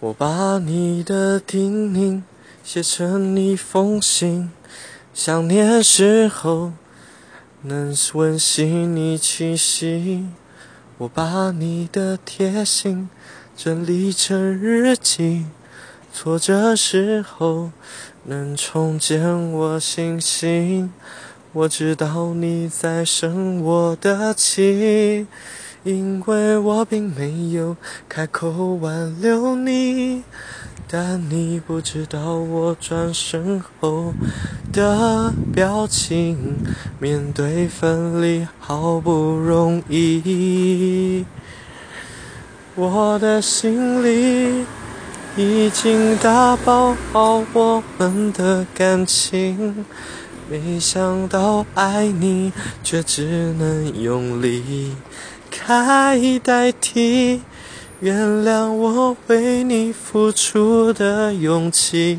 我把你的叮咛写成一封信，想念时候能温习你气息。我把你的贴心整理成日记，挫折时候能重建我信心。我知道你在生我的气，因为我并没有开口挽留你，但你不知道我转身后的表情。面对分离好不容易，我的心里已经打包好我们的感情。没想到爱你，却只能用力爱代替。原谅我为你付出的勇气。